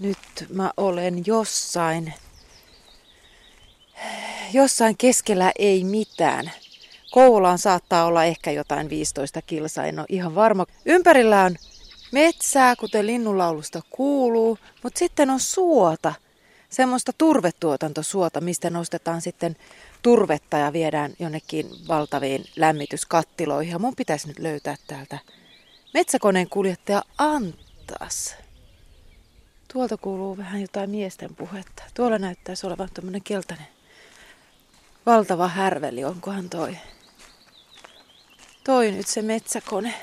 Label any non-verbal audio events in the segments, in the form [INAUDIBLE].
Nyt mä olen jossain, jossain keskellä ei mitään. Kouvolaan saattaa olla ehkä jotain 15 kilsaa, en ole ihan varma. Ympärillä on metsää, kuten linnunlaulusta kuuluu, mutta sitten on suota, semmoista turvetuotantosuota, mistä nostetaan sitten turvetta ja viedään jonnekin valtaviin lämmityskattiloihin. Ja mun pitäisi nyt löytää täältä metsäkoneen kuljettaja Antas. Tuolta kuuluu vähän jotain miesten puhetta. Tuolla näyttäisi olevan tämmöinen keltainen valtava härveli. Onkohan toi? Toi nyt se metsäkone.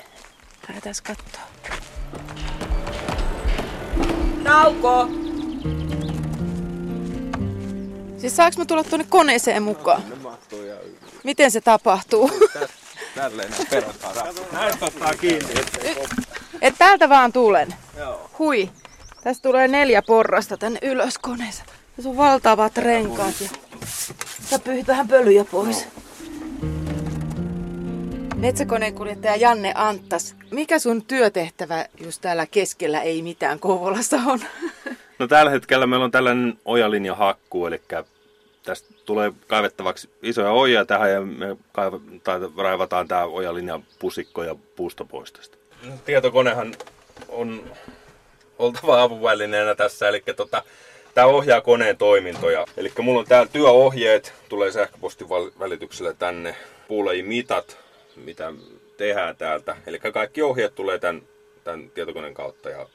Lähdetään katsoa. Nauko! Siis saaks mä tulla tuonne koneeseen mukaan? Miten se tapahtuu? Tälleen perataan. Näin ottaa kiinni. Et täältä vaan tulen. Joo. Hui. Tästä tulee neljä porrasta tänne ylös koneessa. Tässä on valtavat renkaat ja sä pyyhit vähän pölyjä pois. Metsäkoneen kuljettaja Janne Anttas. Mikä sun työtehtävä just täällä keskellä ei mitään Kouvolassa on? [LAUGHS] No tällä hetkellä meillä on tällainen ojalinja hakku, eli tästä tulee kaivettavaksi isoja ojia tähän ja me kaiv- tai raivataan tämä ojalinja pusikko ja puusto pois tästä. Tietokonehan on oltava apuvälineenä tässä, eli tota, tämä ohjaa koneen toimintoja. Eli mulla on täällä työohjeet, tulee sähköpostin välityksellä tänne, puulajin mitat, mitä tehdään täältä. Eli kaikki ohjeet tulee tämän, tämän tietokoneen kautta ja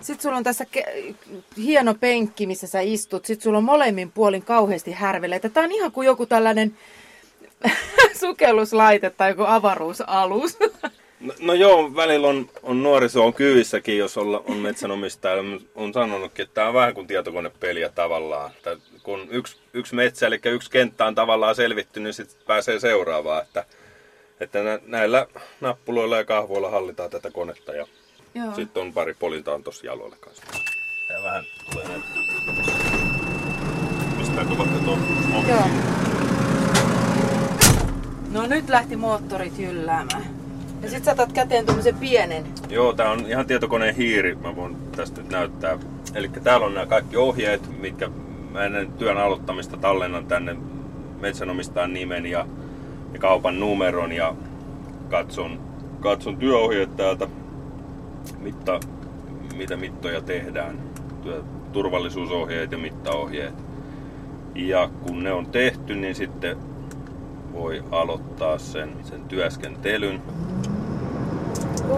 sitten sulla on tässä ke- hieno penkki, missä sä istut. Sitten sulla on molemmin puolin kauheasti härveleitä. Tämä on ihan kuin joku tällainen [LAUGHS] sukelluslaite tai joku avaruusalus. [LAUGHS] No, no joo, välillä on, on nuoriso on kyyssäkin, jos olla, on metsänomistaja. On sanonutkin, että tämä on vähän kuin tietokonepeliä tavallaan. Että kun yksi, yksi metsä, eli yksi kenttä on tavallaan selvitty, niin sitten pääsee seuraavaan. Että, että näillä nappuloilla ja kahvoilla hallitaan tätä konetta. Ja Joo. Sitten on pari polintaa tuossa jaloilla kanssa. Ja vähän tulee näin. Pistääkö vaikka tuon Joo. No nyt lähti moottorit jylläämään. Ja sit sä otat käteen tuommoisen pienen. Joo, tää on ihan tietokoneen hiiri. Mä voin tästä nyt näyttää. Eli täällä on nämä kaikki ohjeet, mitkä mä ennen työn aloittamista tallennan tänne metsänomistajan nimen ja, ja kaupan numeron ja katson, katson työohjeet täältä mitta, mitä mittoja tehdään, turvallisuusohjeet ja mittaohjeet. Ja kun ne on tehty, niin sitten voi aloittaa sen, sen työskentelyn.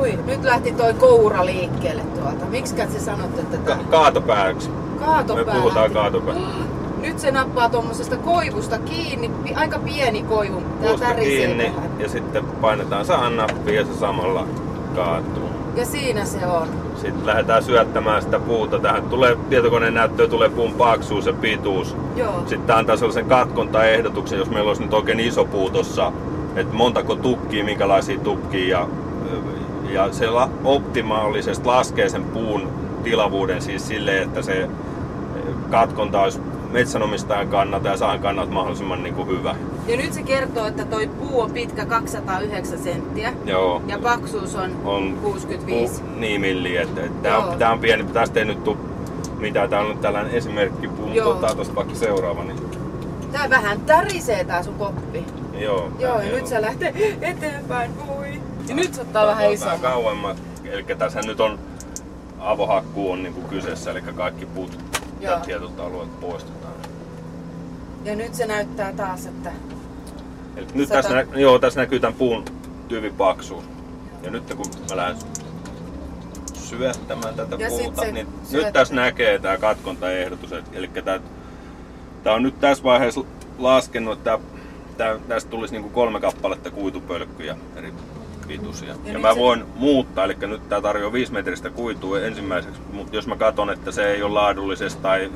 Ui, nyt lähti toi koura liikkeelle tuolta. Miksi se sanot, että... Ka- kaatopääksi. Kaatopää Me puhutaan kaatopääksi. [GASPS] Nyt se nappaa tuommoisesta koivusta kiinni, aika pieni koivu. Tää kiinni ja sitten painetaan saan nappia ja se samalla kaatuu. Ja siinä se on. Sitten lähdetään syöttämään sitä puuta. Tähän tulee tietokoneen näyttöön tulee puun paksuus ja pituus. Joo. Sitten tämä antaa sellaisen katkontaehdotuksen, jos meillä olisi nyt oikein iso puu tossa, että montako tukkii, minkälaisia tukkii ja, ja se optimaalisesti laskee sen puun tilavuuden siis silleen, että se katkonta olisi metsänomistajan kannalta ja saan kannalta mahdollisimman niin kuin hyvä. Ja nyt se kertoo, että toi puu on pitkä 209 senttiä. Joo. Ja paksuus on, on 65. Pu, niin milli, että, että tämä on, tää on pieni, tästä ei nyt tuu mitään. Tää on nyt tällainen esimerkki puu, mutta ottaa tosta vaikka seuraava. Niin... Tää vähän tärisee tää sun koppi. Joo. Joo, ja nyt se lähtee eteenpäin, voi. Ja nyt se ottaa vähän isomman. kauemmat. Eli tässä nyt on avohakku on niin kuin kyseessä, eli kaikki puut Joo. tietyltä alueelta poistetaan. Ja nyt se näyttää taas, että... Eli nyt Sata... tässä, nä- joo, tässä näkyy tämän puun tyvin paksuus. Ja nyt kun mä lähden syöttämään tätä ja puuta, niin syöt... nyt tässä näkee tämä katkontaehdotus. Eli tämä, tämä on nyt tässä vaiheessa laskenut, että tämä, tästä tulisi niin kuin kolme kappaletta kuitupölkkyjä eri pituisia. Ja, ja mä voin se... muuttaa, eli nyt tämä tarjoaa 5 metristä kuitua ensimmäiseksi, mutta jos mä katson, että se ei ole laadullisesti tai,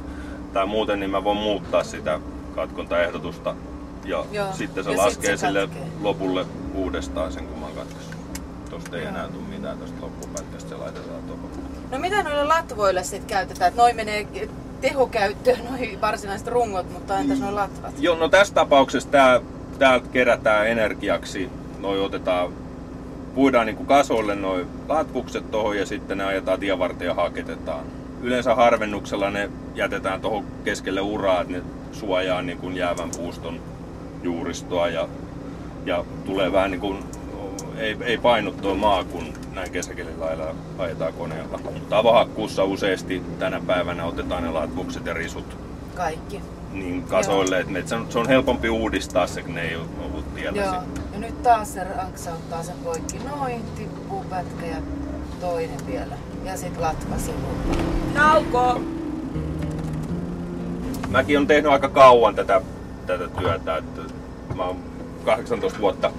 tai muuten, niin mä voin muuttaa sitä katkontaehdotusta. Ja Joo. sitten se ja laskee sit se sille katkee. lopulle uudestaan sen, kun mä oon katkaissut. Tosta ei Joo. enää tule mitään tosta loppupätkästä, se laitetaan tuohon. No mitä noille latvoille sitten käytetään? Noin menee tehokäyttöön, noin varsinaiset rungot, mutta entäs noin latvat? Joo, no tässä tapauksessa tää, täältä kerätään energiaksi. Noi otetaan puidaan niin kuin kasolle noin latvukset tuohon ja sitten ne ajetaan tien varten ja haketetaan. yleensä harvennuksella ne jätetään tuohon keskelle uraa, että ne suojaa niin kuin jäävän puuston juuristoa ja, ja tulee vähän niin kuin, ei, ei painu tuo maa, kun näin kesäkelin lailla ajetaan koneella. Mutta avohakkuussa useasti tänä päivänä otetaan ne latvukset ja risut Kaikki. niin kasoille, että se, on, helpompi uudistaa se, kun ne ei ollut tiellä Joo. sitten. Ja nyt taas se ranksauttaa sen poikki. Noin, tippuu pätkä ja toinen vielä. Ja sit latva sivuun. Nauko! Mäkin on tehnyt aika kauan tätä, tätä työtä, että mä oon 18 vuotta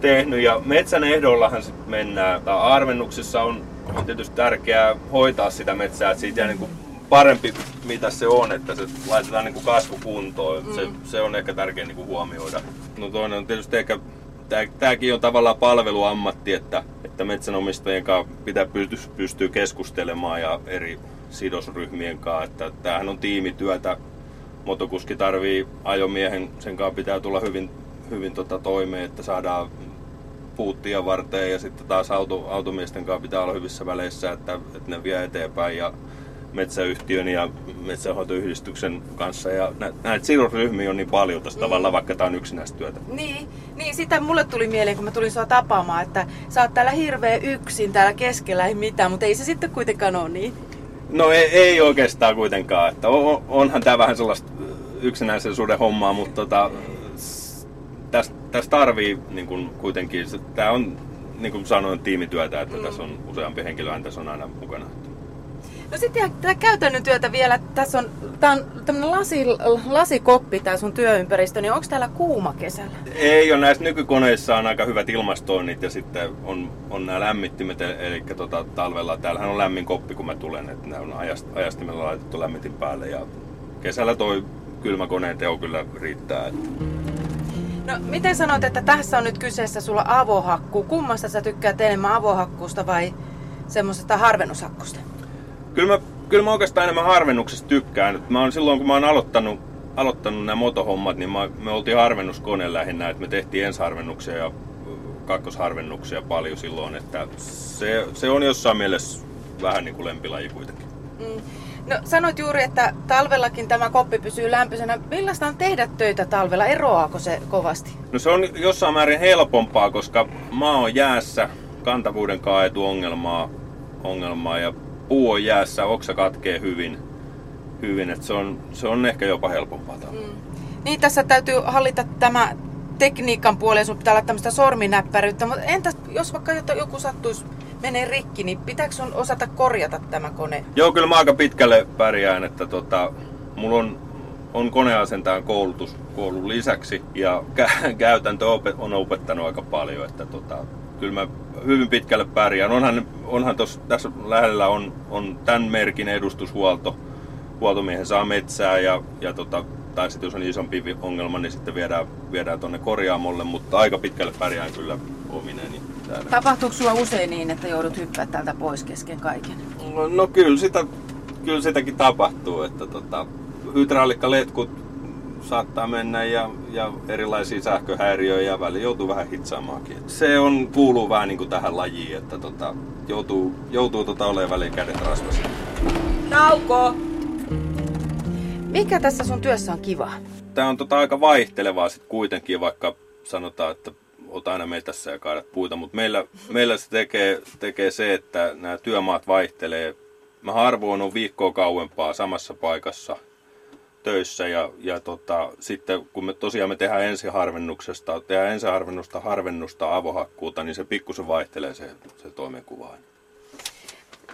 tehnyt ja metsän ehdollahan sit mennään. Tää arvennuksessa on, on tietysti tärkeää hoitaa sitä metsää, että siitä jää niin kuin parempi mitä se on, että se laitetaan niin kuin kasvukuntoon. Mm. Se, se, on ehkä tärkeä niin kuin huomioida. No toinen on tietysti ehkä, tämäkin on tavallaan palveluammatti, että, että metsänomistajien kanssa pitää pystyä, pystyä keskustelemaan ja eri sidosryhmien kanssa. Että tämähän on tiimityötä. Motokuski tarvii ajomiehen, sen kanssa pitää tulla hyvin, hyvin tota toimeen, että saadaan puuttia varten ja sitten taas auto, automiesten kanssa pitää olla hyvissä väleissä, että, että ne vie eteenpäin ja metsäyhtiön ja metsänhoitoyhdistyksen kanssa. Ja nä, näitä sidosryhmiä on niin paljon tässä mm. tavalla, vaikka tämä on yksinäistyötä. Niin, niin, sitä mulle tuli mieleen, kun mä tulin sua tapaamaan, että sä oot täällä hirveä yksin täällä keskellä, ei mitään, mutta ei se sitten kuitenkaan ole niin. No ei, ei oikeastaan kuitenkaan. Että on, onhan tämä vähän sellaista yksinäisyyden hommaa, mutta tota, tästä täs tarvii niin kun kuitenkin, tämä on niin kuin sanoin tiimityötä, että mm. tässä on useampi henkilö, tässä on aina mukana. No sitten tätä käytännön työtä vielä. Tässä on, tää on tämmönen lasi, lasikoppi tää sun työympäristö, niin onko täällä kuuma kesällä? Ei ole, näissä nykykoneissa on aika hyvät ilmastoinnit ja sitten on, on nämä lämmittimet, eli tota, talvella täällähän on lämmin koppi kun mä tulen, että nämä on ajast, ajastimella laitettu lämmitin päälle ja kesällä toi kylmäkoneen teo kyllä riittää. Että... No miten sanoit, että tässä on nyt kyseessä sulla avohakku? Kummasta sä tykkäät enemmän avohakkuusta vai semmoisesta harvennushakkusta? Kyllä mä, kyllä mä oikeastaan enemmän harvennuksesta tykkään. Mä oon silloin kun mä oon aloittanut, aloittanut nämä motohommat, niin mä, me oltiin harvennuskone lähinnä, että me tehtiin ensiharvennuksia ja kakkosharvennuksia paljon silloin, että se, se on jossain mielessä vähän niin kuin lempilaji kuitenkin. Mm. No sanoit juuri, että talvellakin tämä koppi pysyy lämpöisenä. Millaista on tehdä töitä talvella? Eroaako se kovasti? No se on jossain määrin helpompaa, koska maa on jäässä, kantavuuden kaetu ongelmaa, ongelmaa ja puu on jäässä, oksa katkee hyvin, hyvin että se on, se on ehkä jopa helpompaa. Mm. Niin, tässä täytyy hallita tämä tekniikan puoli, sun pitää olla tämmöistä sorminäppäryyttä, mutta entäs jos vaikka joku sattuisi menee rikki, niin pitääkö sun osata korjata tämä kone? Joo, kyllä mä aika pitkälle pärjään, että tota, mulla on, on koneasentajan koulutus koulun lisäksi ja kä- käytäntö on opettanut aika paljon, että tota, kyllä mä hyvin pitkälle pärjään. Onhan, onhan tos, tässä lähellä on, on tämän merkin edustushuolto. Huoltomiehen saa metsää ja, ja tota, tai sitten jos on isompi ongelma, niin sitten viedään, viedään tuonne korjaamolle, mutta aika pitkälle pärjään kyllä omineeni täällä. Tapahtuuko sulla usein niin, että joudut hyppää täältä pois kesken kaiken? No, no kyllä, sitä, kyllä sitäkin tapahtuu, että tota, hydraulikkaletkut saattaa mennä ja, ja erilaisia sähköhäiriöjä ja väli joutuu vähän hitsaamaankin. Se on, kuuluu vähän niin kuin tähän lajiin, että tota, joutuu, joutuu tota olemaan väliin kädet rasvasia. Nauko! Mikä tässä sun työssä on kiva? Tämä on tota aika vaihtelevaa sitten kuitenkin, vaikka sanotaan, että oot aina metässä ja kaadat puita, mutta meillä, meillä se tekee, tekee se, että nämä työmaat vaihtelee. Mä harvoin on viikkoa kauempaa samassa paikassa töissä ja, ja tota, sitten kun me tosiaan me tehdään ensiharvennuksesta, tehdään ensiharvennusta, harvennusta, avohakkuuta, niin se pikkusen vaihtelee se, se toimenkuva.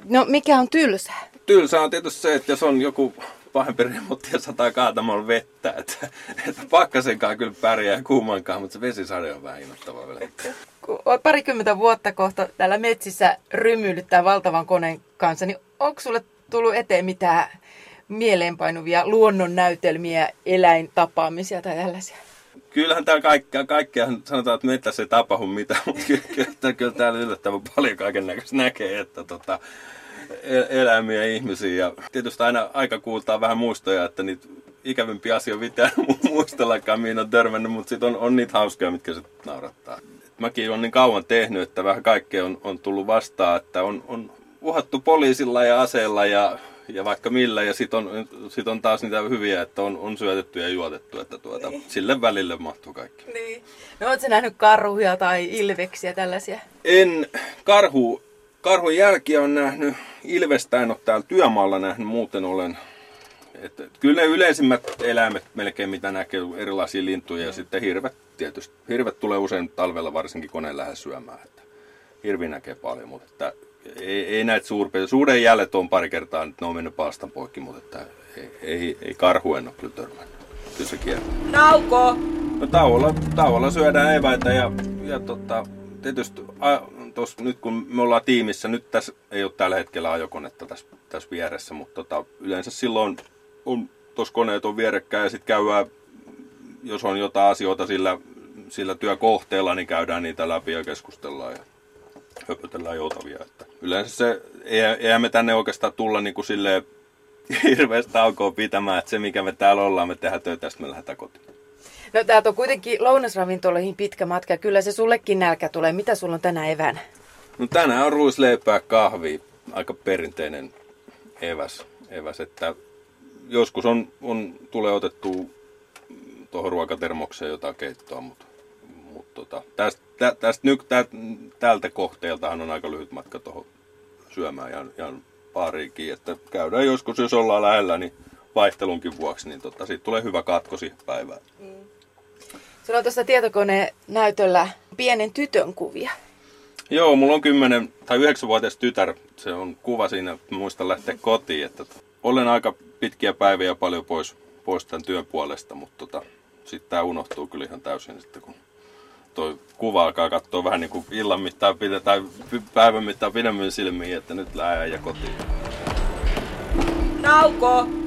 No mikä on tylsää? Tylsää on tietysti se, että jos on joku pahempi remontti ja sataa kaatamalla vettä, että, että pakkasenkaan kyllä pärjää kuumankaan, mutta se vesisade on vähän innoittava vielä. Parikymmentä vuotta kohta täällä metsissä rymyilyttää valtavan koneen kanssa, niin onko sulle tullut eteen mitään mieleenpainuvia luonnonnäytelmiä, eläintapaamisia tai tällaisia? Kyllähän täällä kaikkea, kaikkea sanotaan, että mettässä ei tapahdu mitään, mutta kyllä, kyllä täällä yllättävän paljon kaiken näköistä näkee, että tota, eläimiä ja ihmisiä. Ja tietysti aina aika kuultaa vähän muistoja, että niitä ikävimpiä asioita pitää muistellakaan, mihin on törmännyt, mutta sitten on, on niitä hauskoja, mitkä se naurattaa. Mäkin olen niin kauan tehnyt, että vähän kaikkea on, on tullut vastaan, että on, on uhattu poliisilla ja aseella ja ja vaikka millä. Ja sitten on, sit on taas niitä hyviä, että on, on syötetty ja juotettu, että tuota, niin. sille välille mahtuu kaikki. Niin. No ootko nähnyt karhuja tai ilveksiä tällaisia? En. Karhu, karhun jälkiä on nähnyt. Ilvestä en ole täällä työmaalla nähnyt, muuten olen että kyllä ne yleisimmät eläimet melkein mitä näkee, erilaisia lintuja ja sitten hirvet tietysti. Hirvet tulee usein talvella varsinkin koneen lähes syömään. Että hirvi näkee paljon, mutta että ei, ei näitä suurpia. Suuren jäljet on pari kertaa, että ne on mennyt paastan poikki, mutta että ei, ei, ei karhu en ole kyllä törmännyt. Kyllä se kiertää. Tauko! No tauolla, tauolla syödään eväitä ja, ja tota, tietysti a, tos, nyt kun me ollaan tiimissä, nyt tässä ei ole tällä hetkellä ajokonetta tässä, tässä vieressä, mutta tota, yleensä silloin on, tuossa koneet on vierekkäin ja sitten käydään, jos on jotain asioita sillä, sillä työkohteella, niin käydään niitä läpi ja keskustellaan ja höpötellään joutavia. Että yleensä se, eihän me tänne oikeastaan tulla niin kuin silleen [LAUGHS] hirveästi taukoa pitämään, että se mikä me täällä ollaan, me tehdään töitä ja me lähdetään kotiin. No täältä on kuitenkin lounasravintoloihin pitkä matka. Kyllä se sullekin nälkä tulee. Mitä sulla on tänään evänä? No tänään on ruisleipää kahvi. Aika perinteinen eväs. eväs että joskus on, on, tulee otettu tuohon ruokatermokseen jotain keittoa, mutta, mutta tota, tästä, tä, tästä nyt, tä, tältä kohteeltahan on aika lyhyt matka tuohon syömään ja, ja pariikin, että käydään joskus, jos ollaan lähellä, niin vaihtelunkin vuoksi, niin tota, siitä tulee hyvä katko siihen päivään. Mm. Sulla on tuossa tietokoneen näytöllä pienen tytön kuvia. Joo, mulla on 10 tai 9-vuotias tytär. Se on kuva siinä, että muistan lähteä kotiin. Että olen aika pitkiä päiviä paljon pois, pois tämän työn puolesta, mutta tota, sitten tämä unohtuu kyllä ihan täysin sitten, kun toi kuva alkaa katsoa vähän niin kuin illan mittaan tai päivän mittaan pidemmän silmiin, että nyt lähdetään ja kotiin. Nauko!